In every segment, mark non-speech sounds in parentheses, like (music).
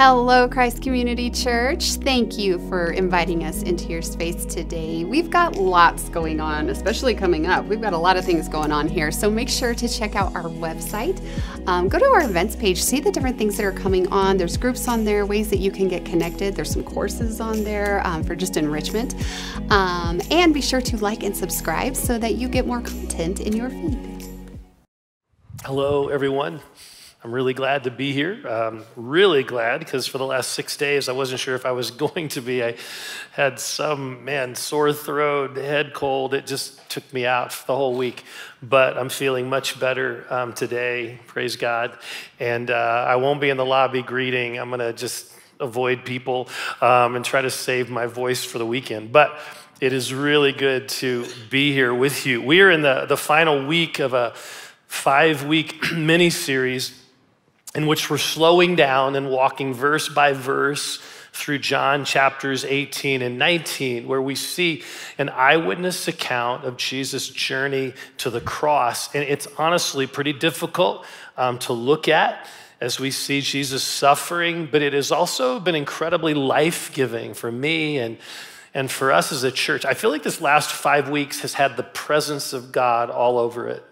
Hello, Christ Community Church. Thank you for inviting us into your space today. We've got lots going on, especially coming up. We've got a lot of things going on here, so make sure to check out our website. Um, go to our events page, see the different things that are coming on. There's groups on there, ways that you can get connected. There's some courses on there um, for just enrichment. Um, and be sure to like and subscribe so that you get more content in your feed. Hello, everyone. I'm really glad to be here. Um, really glad because for the last six days, I wasn't sure if I was (laughs) going to be. I had some, man, sore throat, head cold. It just took me out for the whole week. But I'm feeling much better um, today, praise God. And uh, I won't be in the lobby greeting. I'm going to just avoid people um, and try to save my voice for the weekend. But it is really good to be here with you. We are in the, the final week of a five week (clears throat) mini series in which we're slowing down and walking verse by verse through John chapters 18 and 19, where we see an eyewitness account of Jesus' journey to the cross. And it's honestly pretty difficult um, to look at as we see Jesus suffering, but it has also been incredibly life giving for me and, and for us as a church. I feel like this last five weeks has had the presence of God all over it.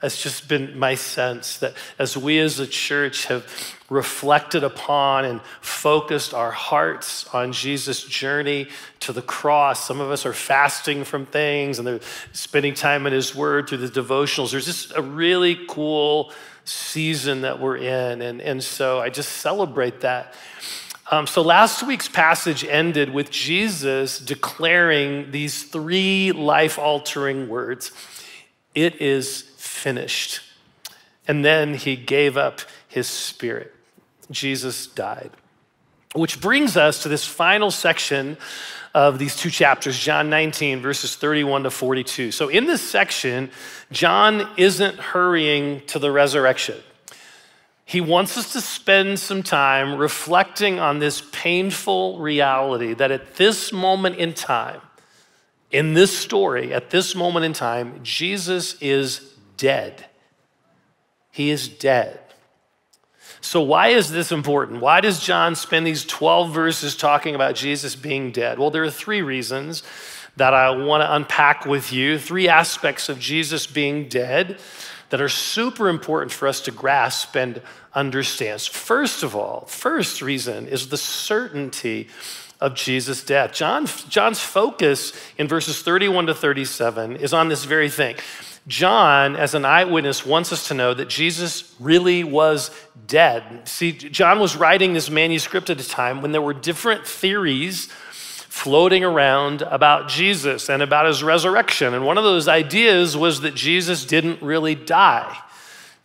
That's just been my sense that as we as a church have reflected upon and focused our hearts on Jesus' journey to the cross, some of us are fasting from things and they're spending time in His Word through the devotionals. There's just a really cool season that we're in. And, and so I just celebrate that. Um, so last week's passage ended with Jesus declaring these three life altering words It is finished. And then he gave up his spirit. Jesus died. Which brings us to this final section of these two chapters, John 19, verses 31 to 42. So, in this section, John isn't hurrying to the resurrection. He wants us to spend some time reflecting on this painful reality that at this moment in time, in this story, at this moment in time, Jesus is dead. He is dead. So, why is this important? Why does John spend these 12 verses talking about Jesus being dead? Well, there are three reasons that I want to unpack with you, three aspects of Jesus being dead that are super important for us to grasp and understand. First of all, first reason is the certainty of Jesus' death. John, John's focus in verses 31 to 37 is on this very thing. John, as an eyewitness, wants us to know that Jesus really was dead. See, John was writing this manuscript at a time when there were different theories floating around about Jesus and about his resurrection. And one of those ideas was that Jesus didn't really die.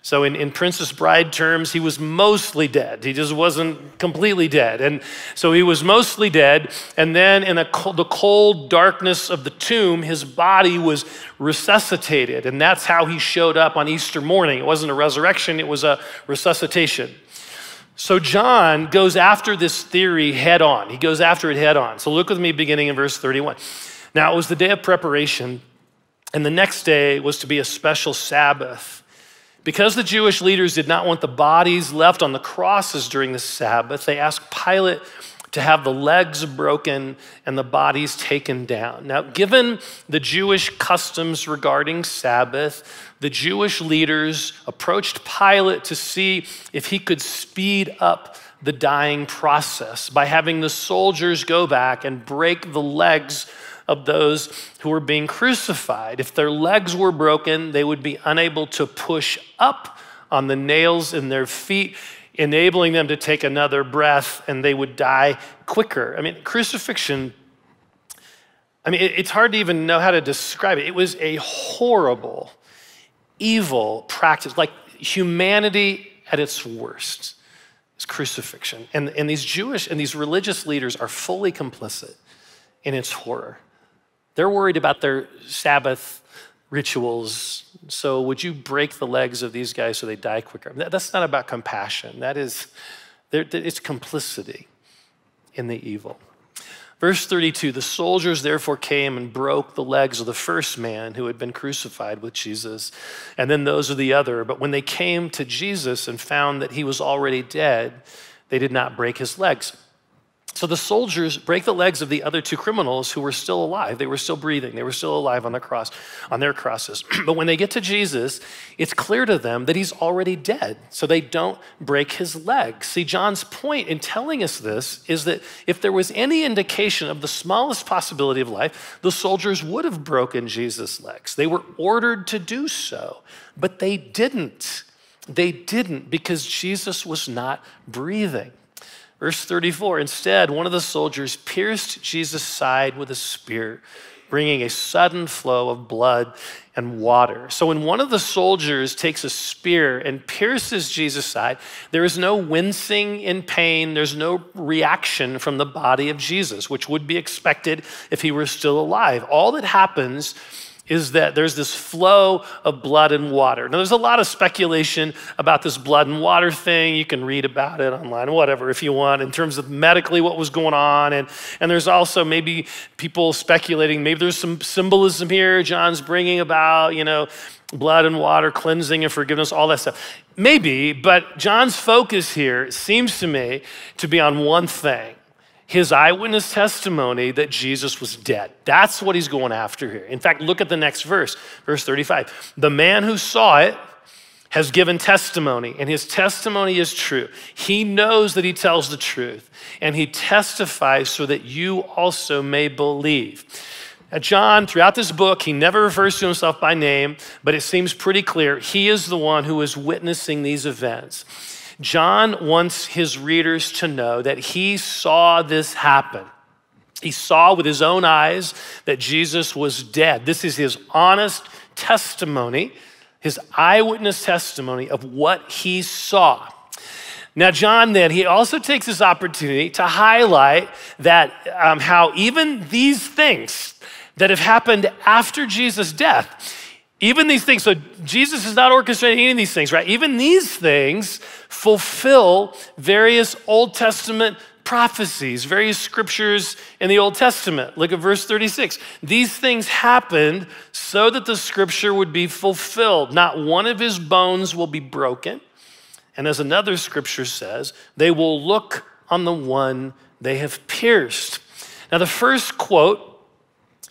So, in, in Princess Bride terms, he was mostly dead. He just wasn't completely dead. And so he was mostly dead. And then, in the cold darkness of the tomb, his body was resuscitated. And that's how he showed up on Easter morning. It wasn't a resurrection, it was a resuscitation. So, John goes after this theory head on. He goes after it head on. So, look with me beginning in verse 31. Now, it was the day of preparation, and the next day was to be a special Sabbath. Because the Jewish leaders did not want the bodies left on the crosses during the Sabbath, they asked Pilate to have the legs broken and the bodies taken down. Now, given the Jewish customs regarding Sabbath, the Jewish leaders approached Pilate to see if he could speed up the dying process by having the soldiers go back and break the legs of those who were being crucified. If their legs were broken, they would be unable to push up on the nails in their feet, enabling them to take another breath, and they would die quicker. I mean, crucifixion, I mean, it's hard to even know how to describe it. It was a horrible, evil practice, like humanity at its worst. It's crucifixion. And, and these Jewish and these religious leaders are fully complicit in its horror. They're worried about their Sabbath rituals. So, would you break the legs of these guys so they die quicker? That's not about compassion. That is, it's complicity in the evil. Verse 32 The soldiers therefore came and broke the legs of the first man who had been crucified with Jesus, and then those of the other. But when they came to Jesus and found that he was already dead, they did not break his legs. So the soldiers break the legs of the other two criminals who were still alive. They were still breathing. They were still alive on the cross, on their crosses. (clears throat) but when they get to Jesus, it's clear to them that he's already dead. So they don't break his legs. See, John's point in telling us this is that if there was any indication of the smallest possibility of life, the soldiers would have broken Jesus' legs. They were ordered to do so, but they didn't. They didn't because Jesus was not breathing. Verse 34 Instead, one of the soldiers pierced Jesus' side with a spear, bringing a sudden flow of blood and water. So, when one of the soldiers takes a spear and pierces Jesus' side, there is no wincing in pain, there's no reaction from the body of Jesus, which would be expected if he were still alive. All that happens is that there's this flow of blood and water. Now, there's a lot of speculation about this blood and water thing. You can read about it online, whatever, if you want, in terms of medically what was going on. And, and there's also maybe people speculating maybe there's some symbolism here John's bringing about, you know, blood and water, cleansing and forgiveness, all that stuff. Maybe, but John's focus here seems to me to be on one thing his eyewitness testimony that Jesus was dead. That's what he's going after here. In fact, look at the next verse, verse 35. The man who saw it has given testimony, and his testimony is true. He knows that he tells the truth, and he testifies so that you also may believe. Now, John, throughout this book, he never refers to himself by name, but it seems pretty clear he is the one who is witnessing these events. John wants his readers to know that he saw this happen. He saw with his own eyes that Jesus was dead. This is his honest testimony, his eyewitness testimony of what he saw. Now, John, then, he also takes this opportunity to highlight that um, how even these things that have happened after Jesus' death, even these things, so Jesus is not orchestrating any of these things, right? Even these things fulfill various Old Testament prophecies, various scriptures in the Old Testament. Look at verse 36. These things happened so that the scripture would be fulfilled. Not one of his bones will be broken. And as another scripture says, they will look on the one they have pierced. Now, the first quote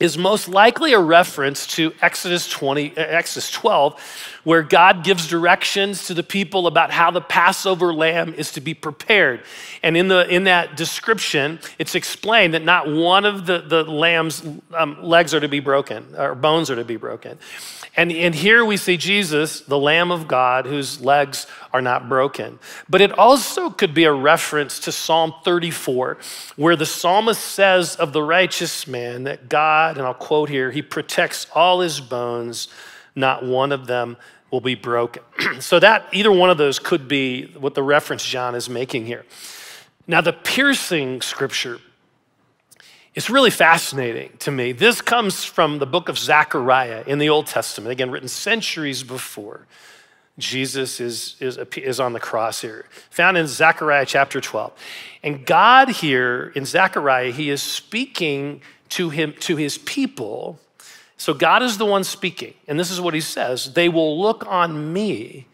is most likely a reference to Exodus 20, uh, Exodus 12, where God gives directions to the people about how the Passover lamb is to be prepared. And in, the, in that description, it's explained that not one of the, the lamb's um, legs are to be broken, or bones are to be broken. And, and here we see Jesus, the Lamb of God, whose legs are not broken. But it also could be a reference to Psalm 34, where the psalmist says of the righteous man that God, and I'll quote here, he protects all his bones, not one of them will be broken. (clears throat) so that either one of those could be what the reference John is making here. Now, the piercing scripture it's really fascinating to me. This comes from the book of Zechariah in the Old Testament, again, written centuries before Jesus is, is, is on the cross here, found in Zechariah chapter 12. And God here in Zechariah, he is speaking to him to his people. So God is the one speaking. And this is what he says They will look on me,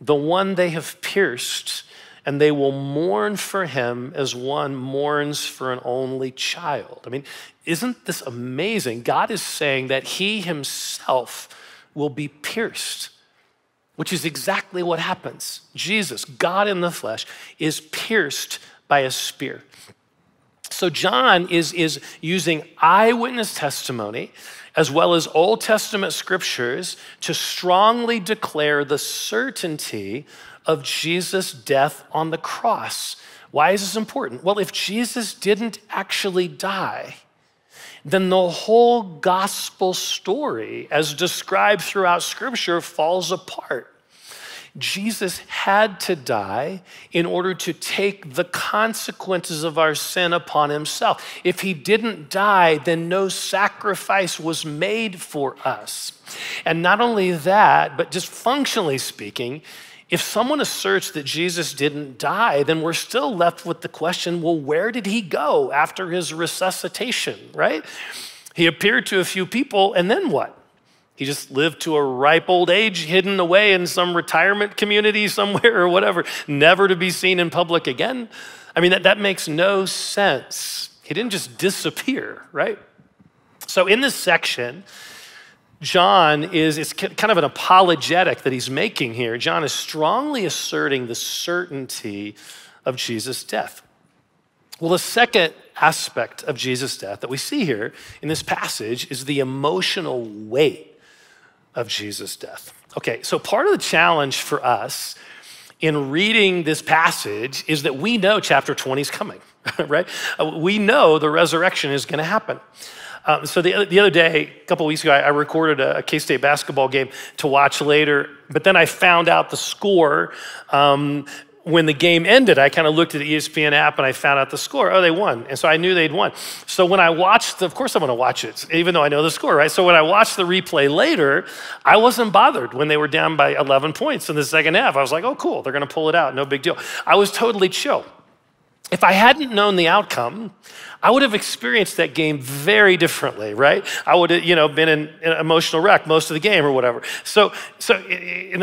the one they have pierced and they will mourn for him as one mourns for an only child. I mean, isn't this amazing? God is saying that he himself will be pierced, which is exactly what happens. Jesus, God in the flesh, is pierced by a spear. So John is, is using eyewitness testimony as well as Old Testament scriptures to strongly declare the certainty of Jesus' death on the cross. Why is this important? Well, if Jesus didn't actually die, then the whole gospel story, as described throughout Scripture, falls apart. Jesus had to die in order to take the consequences of our sin upon himself. If he didn't die, then no sacrifice was made for us. And not only that, but just functionally speaking, if someone asserts that Jesus didn't die, then we're still left with the question well, where did he go after his resuscitation, right? He appeared to a few people, and then what? He just lived to a ripe old age, hidden away in some retirement community (laughs) somewhere or whatever, never to be seen in public again. I mean, that, that makes no sense. He didn't just disappear, right? So, in this section, John is it's kind of an apologetic that he's making here. John is strongly asserting the certainty of Jesus' death. Well, the second aspect of Jesus' death that we see here in this passage is the emotional weight of Jesus' death. Okay, so part of the challenge for us in reading this passage is that we know chapter 20 is coming, (laughs) right? Uh, we know the resurrection is going to happen. Um, so the, the other day, a couple weeks ago, I, I recorded a, a K State basketball game to watch later, but then I found out the score um, when the game ended, I kind of looked at the ESPN app and I found out the score. Oh, they won. And so I knew they'd won. So when I watched, of course I'm going to watch it, even though I know the score, right? So when I watched the replay later, I wasn't bothered when they were down by 11 points in the second half. I was like, oh, cool, they're going to pull it out. No big deal. I was totally chill. If I hadn't known the outcome, I would have experienced that game very differently, right? I would have, you know, been in an emotional wreck most of the game or whatever. So, so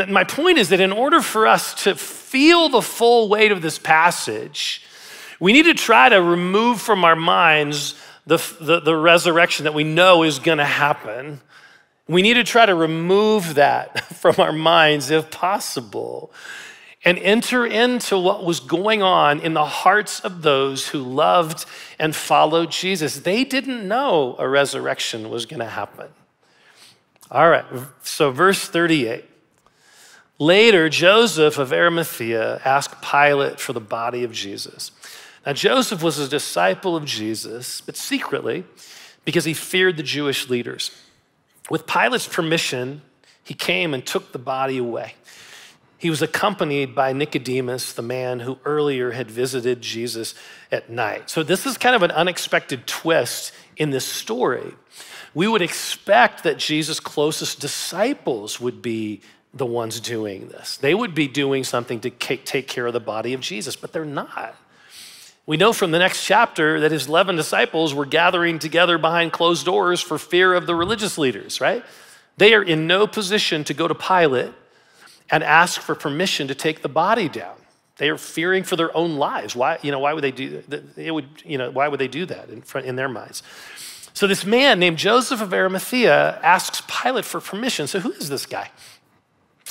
my point is that in order for us to feel the full weight of this passage, we need to try to remove from our minds the, the, the resurrection that we know is going to happen. We need to try to remove that (laughs) from our minds if possible and enter into what was going on in the hearts of those who loved and followed Jesus. They didn't know a resurrection was going to happen. All right, so verse 38. Later, Joseph of Arimathea asked Pilate for the body of Jesus. Now, Joseph was a disciple of Jesus, but secretly because he feared the Jewish leaders. With Pilate's permission, he came and took the body away. He was accompanied by Nicodemus, the man who earlier had visited Jesus at night. So, this is kind of an unexpected twist in this story. We would expect that Jesus' closest disciples would be the ones doing this. They would be doing something to take care of the body of Jesus, but they're not. We know from the next chapter that his 11 disciples were gathering together behind closed doors for fear of the religious leaders, right? They are in no position to go to Pilate and ask for permission to take the body down. They are fearing for their own lives. Why, you know, why would they do that? It would, you know, why would they do that in, front, in their minds? So this man named Joseph of Arimathea asks Pilate for permission. So who is this guy?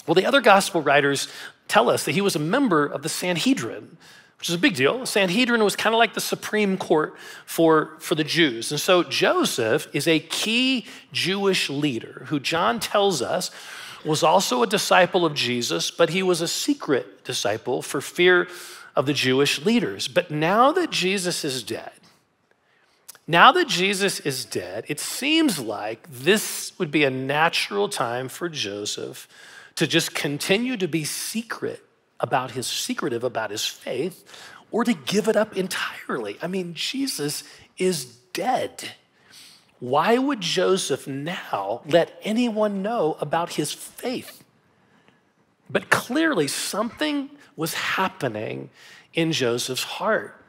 Well, the other gospel writers tell us that he was a member of the Sanhedrin, which is a big deal. The Sanhedrin was kind of like the Supreme Court for, for the Jews. And so Joseph is a key Jewish leader who John tells us was also a disciple of Jesus, but he was a secret disciple for fear of the Jewish leaders. But now that Jesus is dead, now that Jesus is dead, it seems like this would be a natural time for Joseph to just continue to be secret about his secretive about his faith or to give it up entirely. I mean, Jesus is dead. Why would Joseph now let anyone know about his faith? But clearly, something was happening in Joseph's heart.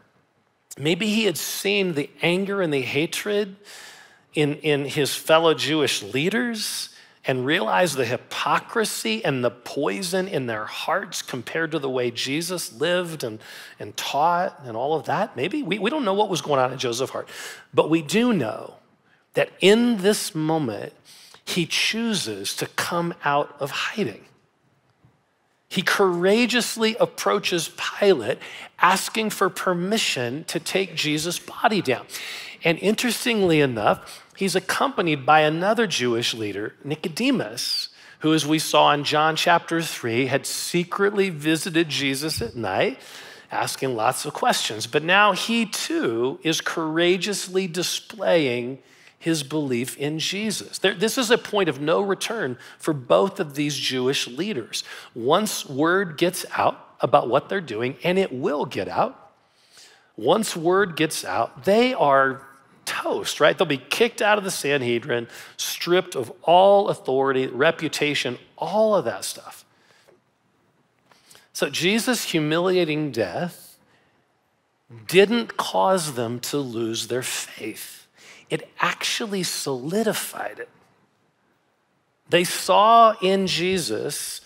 Maybe he had seen the anger and the hatred in, in his fellow Jewish leaders and realized the hypocrisy and the poison in their hearts compared to the way Jesus lived and, and taught and all of that. Maybe we, we don't know what was going on in Joseph's heart, but we do know that in this moment, he chooses to come out of hiding. He courageously approaches Pilate, asking for permission to take Jesus' body down. And interestingly enough, he's accompanied by another Jewish leader, Nicodemus, who, as we saw in John chapter 3, had secretly visited Jesus at night, asking lots of questions. But now he too is courageously displaying his belief in Jesus. There, this is a point of no return for both of these Jewish leaders. Once word gets out about what they're doing, and it will get out, once word gets out, they are toast, right? They'll be kicked out of the Sanhedrin, stripped of all authority, reputation, all of that stuff. So Jesus' humiliating death didn't cause them to lose their faith it actually solidified it. They saw in Jesus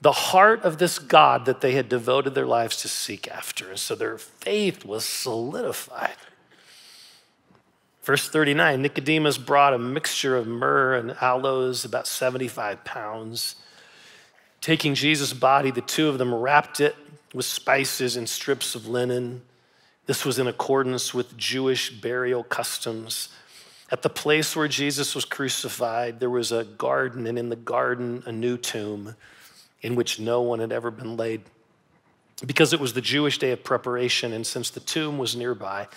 the heart of this God that they had devoted their lives to seek after. And so their faith was solidified. Verse 39 Nicodemus brought a mixture of myrrh and aloes, about 75 pounds. Taking Jesus' body, the two of them wrapped it with spices and strips of linen. This was in accordance with Jewish burial customs. At the place where Jesus was crucified, there was a garden, and in the garden, a new tomb in which no one had ever been laid. Because it was the Jewish day of preparation, and since the tomb was nearby,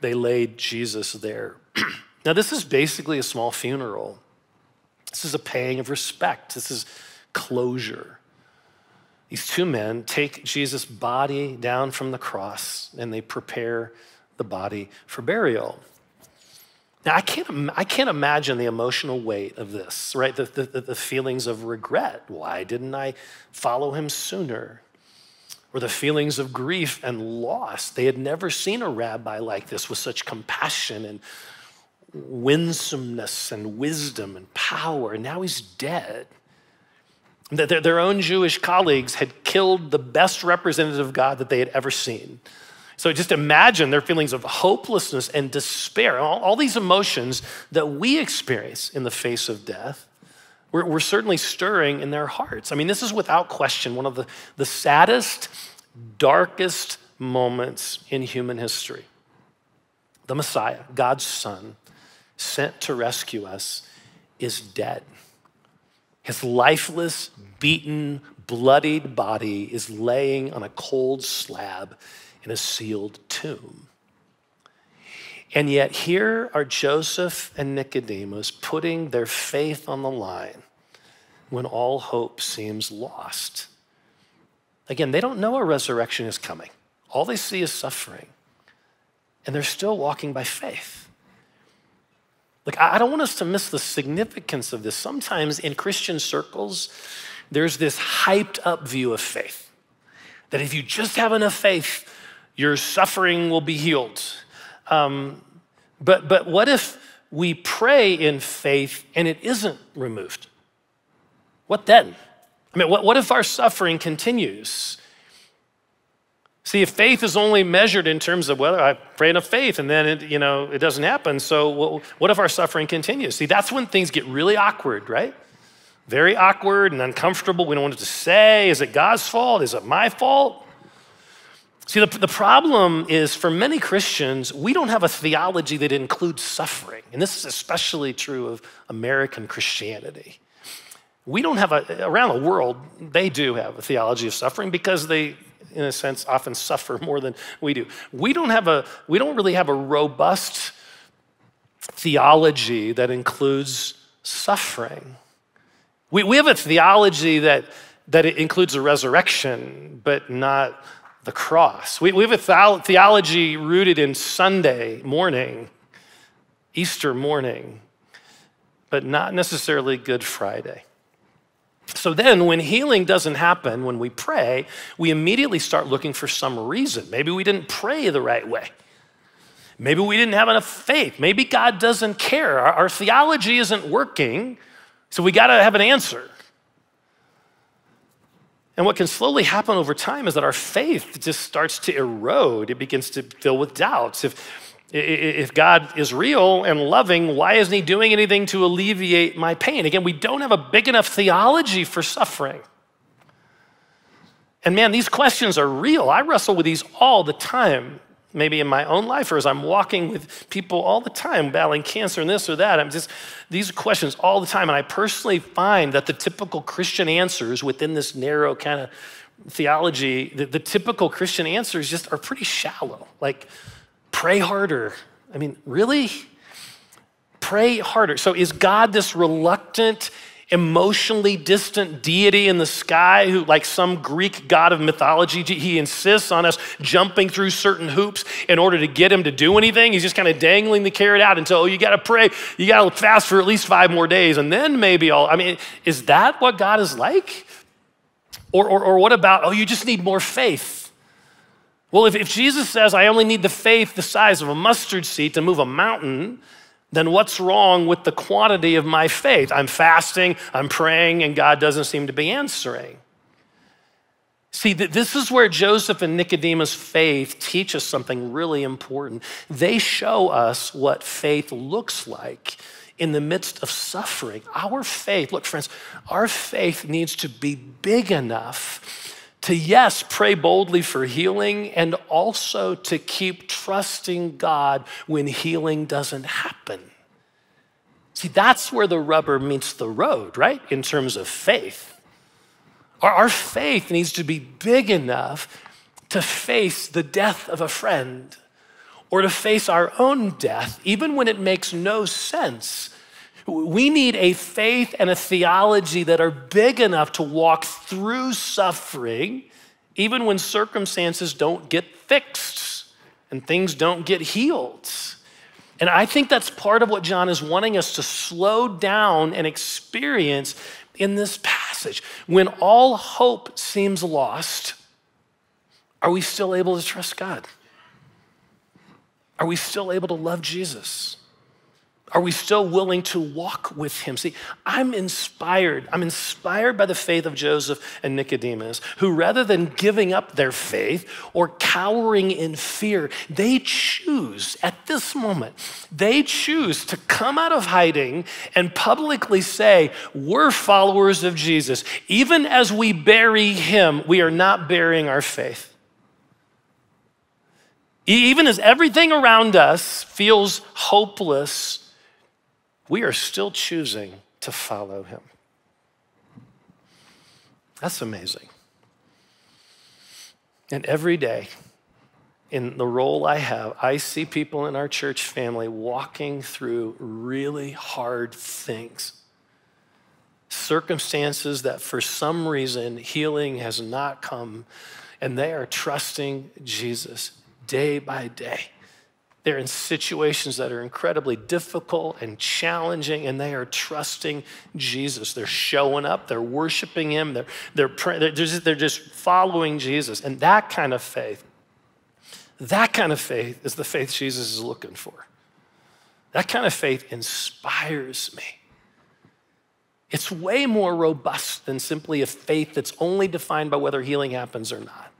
they laid Jesus there. (clears throat) now, this is basically a small funeral. This is a paying of respect. This is closure. These two men take Jesus' body down from the cross and they prepare the body for burial. Now, I can't, I can't imagine the emotional weight of this, right? The, the, the feelings of regret. Why didn't I follow him sooner? Or the feelings of grief and loss. They had never seen a rabbi like this with such compassion and winsomeness and wisdom and power. And now he's dead. Their, their own Jewish colleagues had killed the best representative of God that they had ever seen. So just imagine their feelings of hopelessness and despair, all, all these emotions that we experience in the face of death. We're, we're, certainly stirring in their hearts. I mean, this is without question one of the, the saddest, darkest moments in human history. The Messiah, God's Son, sent to rescue us, is dead. His lifeless, beaten, bloodied body is laying on a cold slab in a sealed tomb. And yet, here are Joseph and Nicodemus putting their faith on the line when all hope seems lost. Again, they don't know a resurrection is coming, all they see is suffering. And they're still walking by faith. Like, I don't want us to miss the significance of this. Sometimes in Christian circles, there's this hyped up view of faith that if you just have enough faith, your suffering will be healed. Um, but, but what if we pray in faith and it isn't removed? What then? I mean, what, what if our suffering continues? See, if faith is only measured in terms of whether I pray enough faith and then it, you know it doesn't happen, so what, what if our suffering continues? See, that's when things get really awkward, right? Very awkward and uncomfortable. We don't want to say, is it God's fault? Is it my fault? See, the, the problem is for many Christians, we don't have a theology that includes suffering. And this is especially true of American Christianity. We don't have a, around the world, they do have a theology of suffering because they, in a sense, often suffer more than we do. We don't have a, we don't really have a robust theology that includes suffering. We, we have a theology that, that it includes a resurrection, but not the cross. We, we have a theology rooted in Sunday morning, Easter morning, but not necessarily Good Friday. So then, when healing doesn't happen, when we pray, we immediately start looking for some reason. Maybe we didn't pray the right way. Maybe we didn't have enough faith. Maybe God doesn't care. Our, our theology isn't working, so we got to have an answer. And what can slowly happen over time is that our faith just starts to erode. It begins to fill with doubts. If, if God is real and loving, why isn't He doing anything to alleviate my pain? Again, we don't have a big enough theology for suffering. And man, these questions are real. I wrestle with these all the time maybe in my own life or as I'm walking with people all the time battling cancer and this or that. I'm just, these questions all the time. And I personally find that the typical Christian answers within this narrow kind of theology, the, the typical Christian answers just are pretty shallow. Like, pray harder. I mean, really? Pray harder. So is God this reluctant, emotionally distant deity in the sky who, like some Greek god of mythology, he insists on us jumping through certain hoops in order to get him to do anything. He's just kind of dangling the carrot out until, oh, you got to pray, you got to fast for at least five more days, and then maybe I'll. I mean, is that what God is like? Or, or, or what about, oh, you just need more faith? Well, if, if Jesus says, I only need the faith the size of a mustard seed to move a mountain, then what's wrong with the quantity of my faith? I'm fasting, I'm praying, and God doesn't seem to be answering. See, this is where Joseph and Nicodemus' faith teach us something really important. They show us what faith looks like in the midst of suffering. Our faith, look, friends, our faith needs to be big enough to, yes, pray boldly for healing and also to keep trusting God when healing doesn't happen. See, that's where the rubber meets the road, right? In terms of faith. Our, faith needs to be big enough to face the death of a friend or to face our own death, even when it makes no sense. We need a faith and a theology that are big enough to walk through suffering, even when circumstances don't get fixed and things don't get healed. And I think that's part of what John is wanting us to slow down and experience in this passage. When all hope seems lost, are we still able to trust God? Are we still able to love Jesus? Are we still willing to walk with him? See, I'm inspired. I'm inspired by the faith of Joseph and Nicodemus, who rather than giving up their faith or cowering in fear, they choose at this moment, they choose to come out of hiding and publicly say, We're followers of Jesus. Even as we bury him, we are not burying our faith. Even as everything around us feels hopeless, we are still choosing to follow him. That's amazing. And every day, in the role I have, I see people in our church family walking through really hard things. Circumstances that for some reason healing has not come, and they are trusting Jesus day by day. They're in situations that are incredibly difficult and challenging, and they are trusting Jesus. They're showing up, they're worshiping Him, they're, they're, they're, just, they're just following Jesus. And that kind of faith, that kind of faith is the faith Jesus is looking for. That kind of faith inspires me. It's way more robust than simply a faith that's only defined by whether healing happens or not.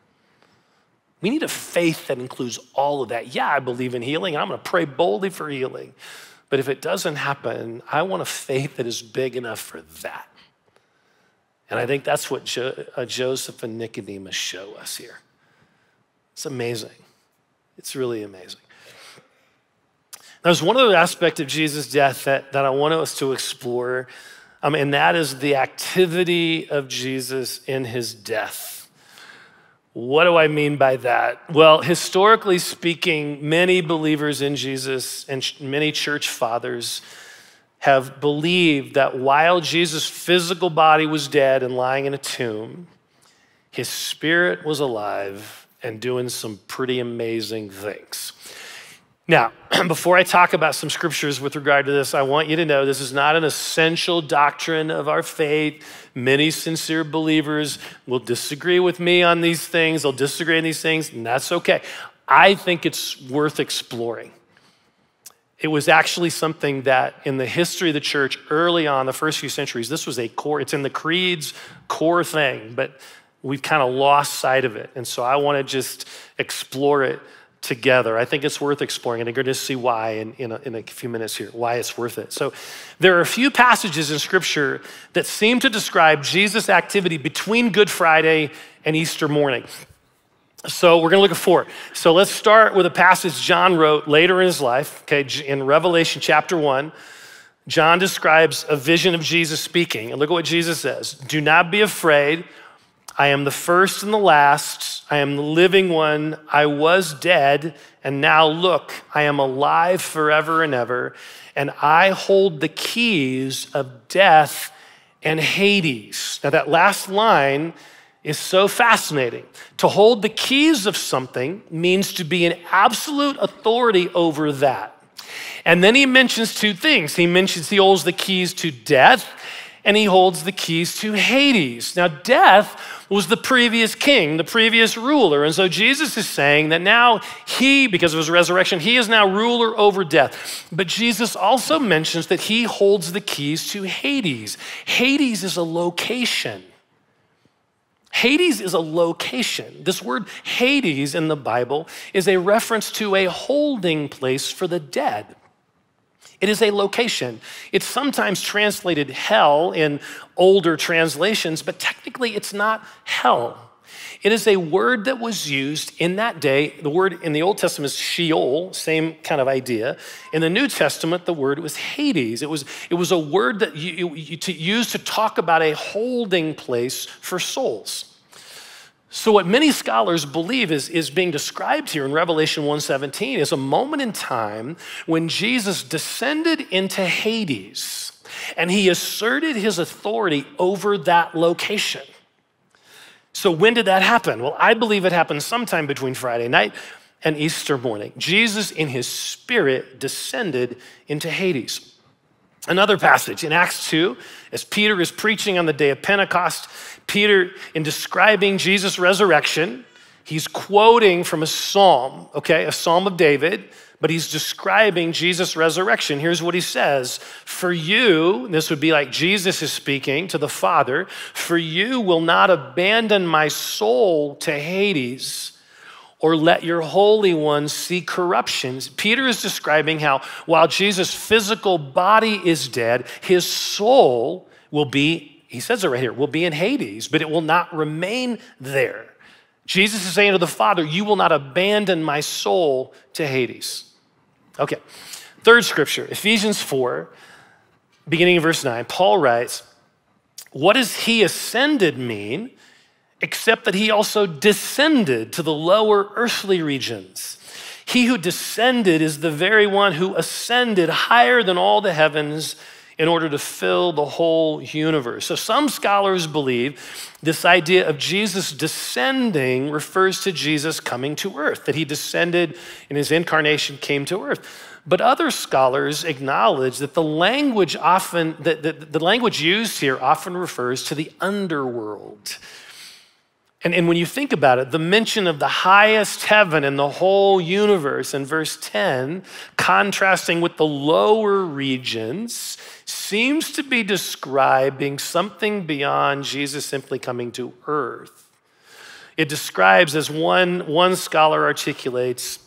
We need a faith that includes all of that. Yeah, I believe in healing, I'm going to pray boldly for healing. But if it doesn't happen, I want a faith that is big enough for that. And I think that's what jo- uh, Joseph and Nicodemus show us here. It's amazing. It's really amazing. There's one other aspect of Jesus' death that, that I want us to explore, um, and that is the activity of Jesus in his death. What do I mean by that? Well, historically speaking, many believers in Jesus and many church fathers have believed that while Jesus' physical body was dead and lying in a tomb, his spirit was alive and doing some pretty amazing things. Now, (clears throat) before I talk about some scriptures with regard to this, I want you to know this is not an essential doctrine of our faith. Many sincere believers will disagree with me on these things, they'll disagree on these things, and that's okay. I think it's worth exploring. It was actually something that in the history of the church early on, the first few centuries, this was a core, it's in the creed's core thing, but we've kind of lost sight of it. And so I want to just explore it together. I think it's worth exploring, and you're going to see why in, in a, in, a, few minutes here, why it's worth it. So, there are a few passages in Scripture that seem to describe Jesus' activity between Good Friday and Easter morning. So, we're going to look at four. So, let's start with a passage John wrote later in his life, okay, in Revelation chapter 1. John describes a vision of Jesus speaking. And look at what Jesus says Do not be afraid. I am the first and the last. I am the living one. I was dead, and now look, I am alive forever and ever, and I hold the keys of death and Hades. Now, that last line is so fascinating. To hold the keys of something means to be an absolute authority over that. And then he mentions two things. He mentions he holds the keys to death and he holds the keys to Hades. Now, death was the previous king, the previous ruler. And so Jesus is saying that now he, because of his resurrection, he is now ruler over death. But Jesus also mentions that he holds the keys to Hades. Hades is a location. Hades is a location. This word Hades in the Bible is a reference to a holding place for the dead. It is a location. It's sometimes translated hell in older translations, but technically it's not hell. It is a word that was used in that day. The word in the Old Testament is Sheol, same kind of idea. In the New Testament, the word was Hades. It was, it was a word that you, you to use to talk about a holding place for souls. So what many scholars believe is, is being described here in Revelation 1:17 is a moment in time when Jesus descended into Hades and he asserted his authority over that location. So when did that happen? Well, I believe it happened sometime between Friday night and Easter morning. Jesus in his spirit descended into Hades. Another passage in Acts 2, as Peter is preaching on the day of Pentecost, Peter, in describing Jesus' resurrection, he's quoting from a psalm, okay, a psalm of David, but he's describing Jesus' resurrection. Here's what he says For you, this would be like Jesus is speaking to the Father, for you will not abandon my soul to Hades or let your Holy One see corruptions. Peter is describing how while Jesus' physical body is dead, his soul will be, he says it right here, will be in Hades, but it will not remain there. Jesus is saying to the Father, You will not abandon my soul to Hades. Okay, third scripture, Ephesians 4, beginning in verse 9, Paul writes, What does he ascended mean? Except that he also descended to the lower earthly regions. He who descended is the very one who ascended higher than all the heavens in order to fill the whole universe. So some scholars believe this idea of Jesus descending refers to Jesus coming to earth, that he descended in his incarnation, came to earth. But other scholars acknowledge that the language often, that the, the language used here often refers to the underworld. And, and when you think about it, the mention of the highest heaven in the whole universe in verse 10, contrasting with the lower regions, seems to be describing something beyond Jesus simply coming to earth. It describes, as one, one scholar articulates,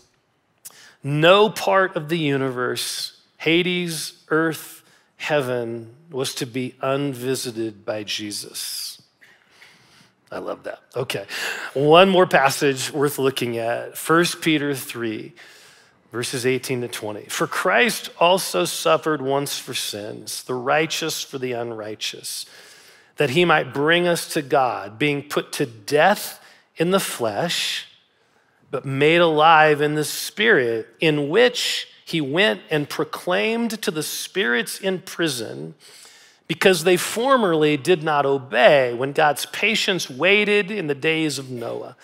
no part of the universe, Hades, earth, heaven, was to be unvisited by Jesus. I love that. Okay. One more passage worth looking at 1 Peter 3, verses 18 to 20. For Christ also suffered once for sins, the righteous for the unrighteous, that he might bring us to God, being put to death in the flesh, but made alive in the spirit, in which he went and proclaimed to the spirits in prison because they formerly did not obey when God's patience waited in the days of Noah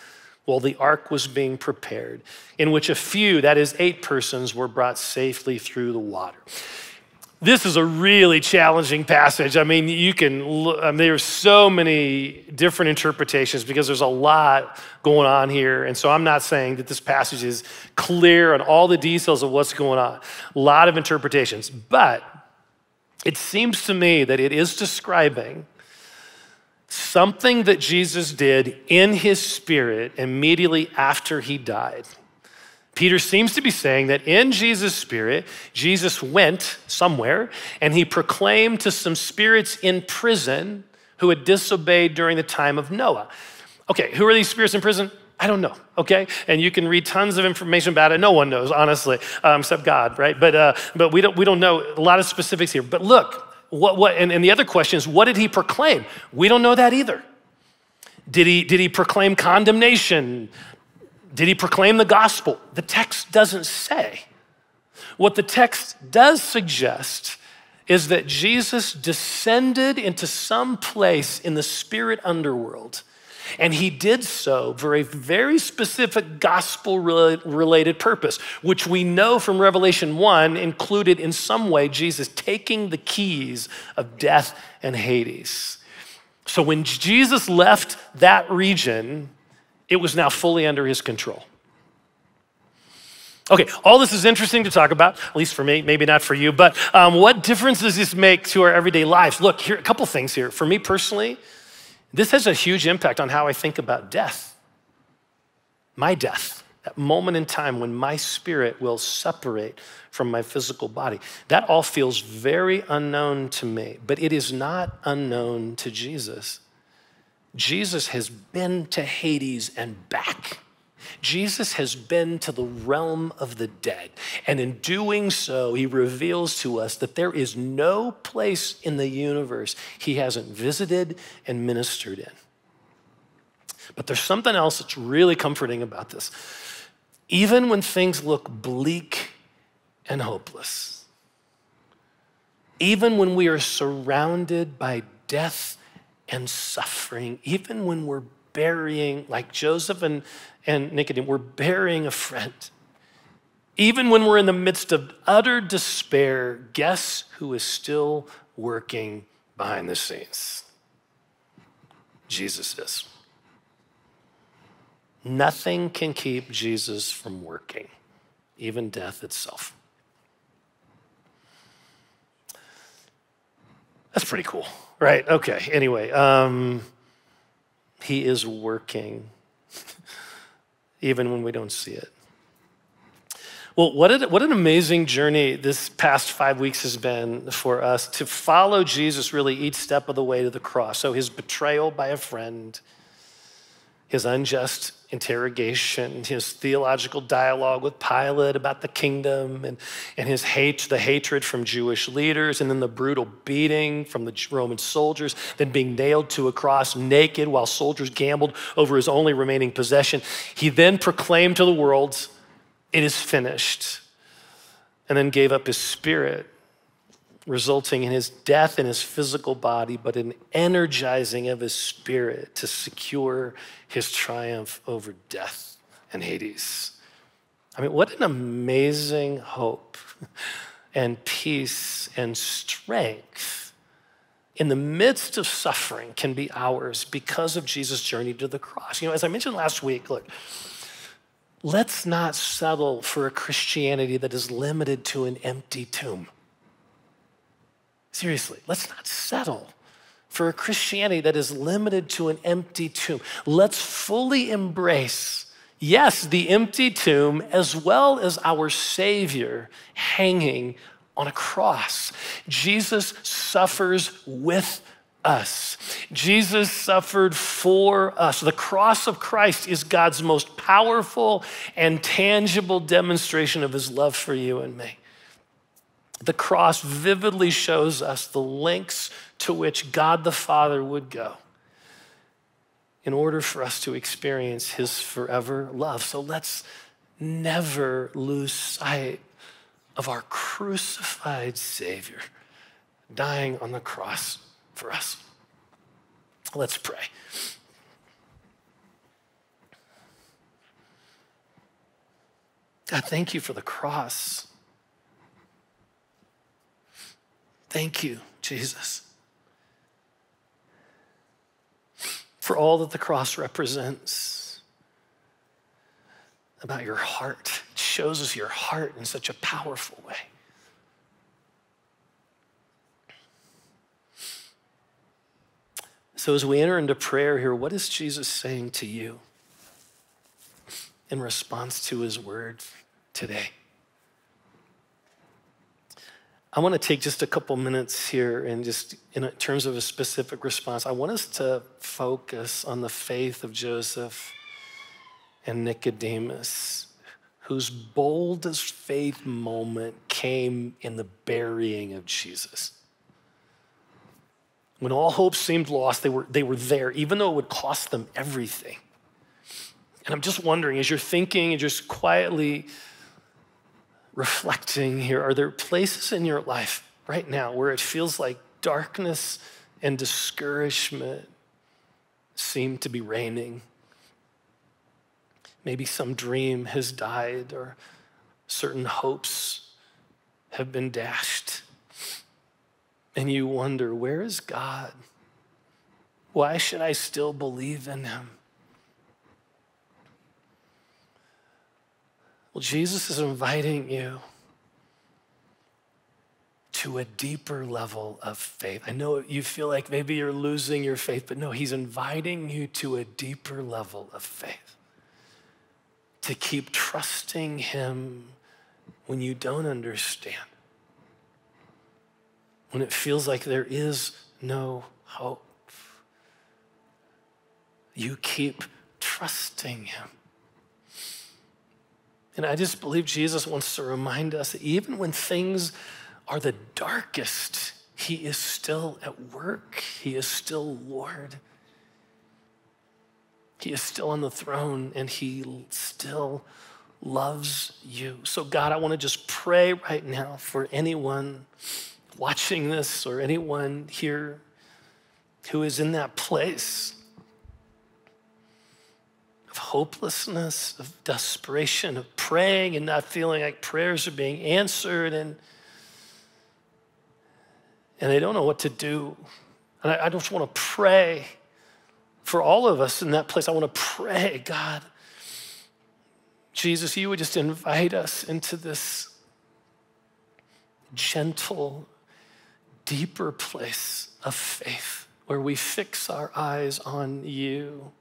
while the ark was being prepared, in which a few, that is, eight persons, were brought safely through the water. This is a really challenging passage. I mean, you can, I mean, there's so many different interpretations because there's a lot going on here. And so I'm not saying that this passage is clear on all the details of what's going on. A lot of interpretations. But it seems to me that it is describing something that Jesus did in his spirit immediately after he died. Peter seems to be saying that in Jesus' spirit, Jesus went somewhere and he proclaimed to some spirits in prison who had disobeyed during the time of Noah. Okay, who are these spirits in prison? I don't know, okay? And you can read tons of information about it. No one knows, honestly, um, except God, right? But, uh, but we, don't, we don't know a lot of specifics here. But look, what, what, and, and the other question is, what did he proclaim? We don't know that either. Did he, did he proclaim condemnation? Did he proclaim the gospel? The text doesn't say. What the text does suggest is that Jesus descended into some place in the spirit underworld And he did so for a very specific gospel related purpose, which we know from Revelation 1 included in some way Jesus taking the keys of death and Hades. So when Jesus left that region, it was now fully under his control. Okay, all this is interesting to talk about, at least for me, maybe not for you, but um, what difference does this make to our everyday lives? Look, here, a couple things here. For me personally, this has a huge impact on how I think about death. My death, that moment in time when my spirit will separate from my physical body. That all feels very unknown to me, but it is not unknown to Jesus. Jesus has been to Hades and back. Jesus has been to the realm of the dead. And in doing so, he reveals to us that there is no place in the universe he hasn't visited and ministered in. But there's something else that's really comforting about this. Even when things look bleak and hopeless, even when we are surrounded by death and suffering, even when we're burying, like Joseph and, and Nicodemus, we're burying a friend. Even when we're in the midst of utter despair, guess who is still working behind the scenes? Jesus is. Nothing can keep Jesus from working, even death itself. That's pretty cool, right? Okay, anyway, um, he is working even when we don't see it. Well, what, a, what an amazing journey this past five weeks has been for us to follow Jesus really each step of the way to the cross. So, his betrayal by a friend, his unjust interrogation, his theological dialogue with Pilate about the kingdom, and, and his hate, the hatred from Jewish leaders, and then the brutal beating from the Roman soldiers, then being nailed to a cross naked while soldiers gambled over his only remaining possession. He then proclaimed to the world, It is finished, and then gave up his spirit resulting in his death in his physical body, but an energizing of his spirit to secure his triumph over death and Hades. I mean, what an amazing hope (laughs) and peace and strength in the midst of suffering can be ours because of Jesus' journey to the cross. You know, as I mentioned last week, look, let's not settle for a Christianity that is limited to an empty tomb. Seriously, let's not settle for a Christianity that is limited to an empty tomb. Let's fully embrace, yes, the empty tomb as well as our Savior hanging on a cross. Jesus suffers with us. Jesus suffered for us. The cross of Christ is God's most powerful and tangible demonstration of his love for you and me. The cross vividly shows us the lengths to which God the Father would go in order for us to experience his forever love. So let's never lose sight of our crucified Savior dying on the cross for us. Let's pray. God, thank you for the cross. Thank you, Jesus, for all that the cross represents about your heart. It shows us your heart in such a powerful way. So, as we enter into prayer here, what is Jesus saying to you in response to his word today? I want to take just a couple minutes here and just in terms of a specific response, I want us to focus on the faith of Joseph and Nicodemus, whose boldest faith moment came in the burying of Jesus. When all hope seemed lost, they were, they were there, even though it would cost them everything. And I'm just wondering, as you're thinking and just quietly reflecting here are there places in your life right now where it feels like darkness and discouragement seem to be reigning. Maybe some dream has died or certain hopes have been dashed. And you wonder, where is God? Why should I still believe in him? Well, Jesus is inviting you to a deeper level of faith. I know you feel like maybe you're losing your faith, but no, he's inviting you to a deeper level of faith. To keep trusting him when you don't understand. When it feels like there is no hope. You keep trusting him. And I just believe Jesus wants to remind us that even when things are the darkest, He is still at work. He is still Lord. He is still on the throne and He still loves you. So, God, I want to just pray right now for anyone watching this or anyone here who is in that place of hopelessness, of desperation, of praying and not feeling like prayers are being answered and and they don't know what to do. And I, I just want to pray for all of us in that place. I want to pray, God, Jesus, you would just invite us into this gentle, deeper place of faith where we fix our eyes on you.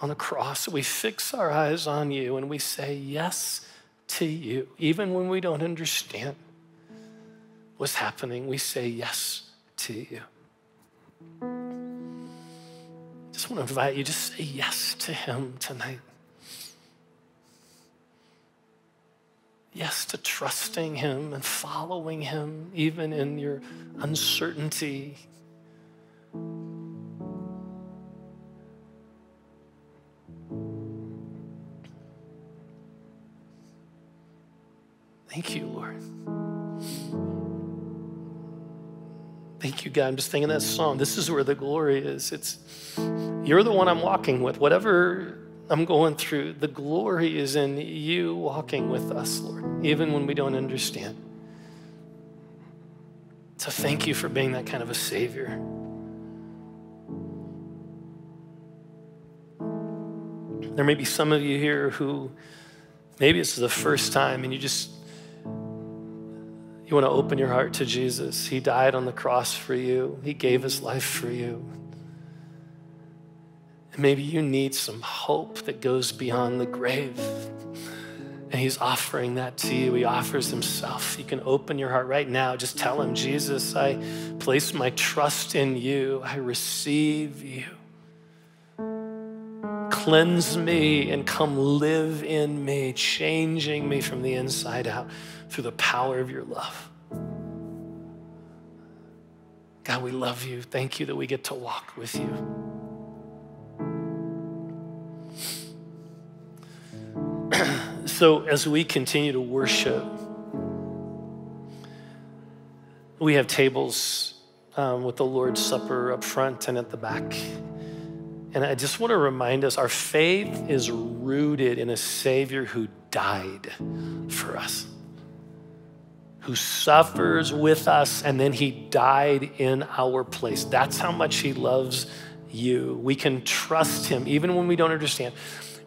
On the cross, we fix our eyes on you and we say yes to you, even when we don't understand what's happening, we say yes to you. Just want to invite you, just say yes to Him tonight. Yes to trusting Him and following Him, even in your uncertainty. Thank you, Lord. Thank you, God. I'm just thinking that song. This is where the glory is. It's you're the one I'm walking with. Whatever I'm going through, the glory is in you walking with us, Lord, even when we don't understand. So thank you for being that kind of a savior. There may be some of you here who maybe this is the first time and you just you want to open your heart to Jesus. He died on the cross for you, He gave His life for you. And maybe you need some hope that goes beyond the grave. And He's offering that to you. He offers Himself. You can open your heart right now. Just tell Him, Jesus, I place my trust in you, I receive you cleanse me and come live in me, changing me from the inside out through the power of your love. God, we love you. Thank you that we get to walk with you. (clears throat) so, as we continue to worship, we have tables um, with the Lord's Supper up front and at the back. And I just want to remind us our faith is rooted in a Savior who died for us who suffers with us, and then he died in our place. That's how much he loves you. We can trust him, even when we don't understand.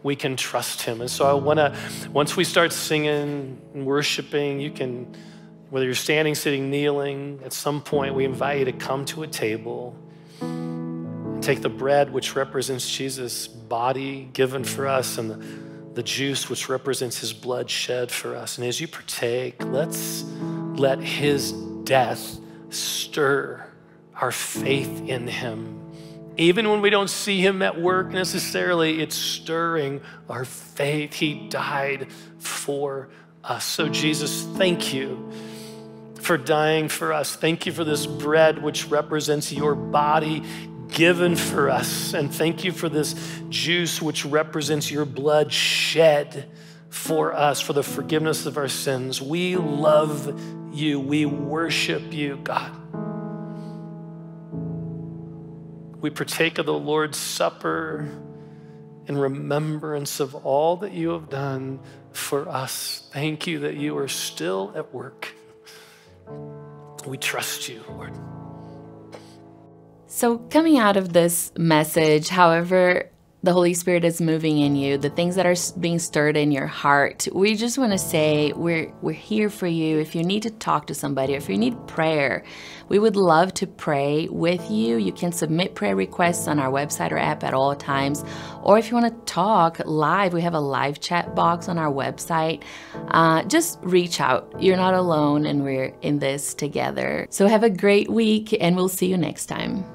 We can trust him. And so I want to, once we start singing and worshiping, you can, whether you're standing, sitting, kneeling, at some point we invite you to come to a table take the bread, which represents Jesus' body given for us, and the the juice which represents his blood shed for us. And as you partake, let's let his death stir our faith in him. Even when we don't see him at work necessarily, it's stirring our faith. He died for us. So, Jesus, thank you for dying for us. Thank you for this bread, which represents your body given for us. And thank you for this juice, which represents your blood shed for us for the forgiveness of our sins. We love you. We worship you, God. we partake of the Lord's Supper in remembrance of all that you have done for us. Thank you that you are still at work. We trust you, Lord. So, coming out of this message, however, the Holy Spirit is moving in you, the things that are being stirred in your heart. We just want to say we're we're here for you. If you need to talk to somebody, if you need prayer, we would love to pray with you. You can submit prayer requests on our website or app at all times, or if you want to talk live, we have a live chat box on our website. Uh, just reach out. You're not alone, and we're in this together. So have a great week, and we'll see you next time.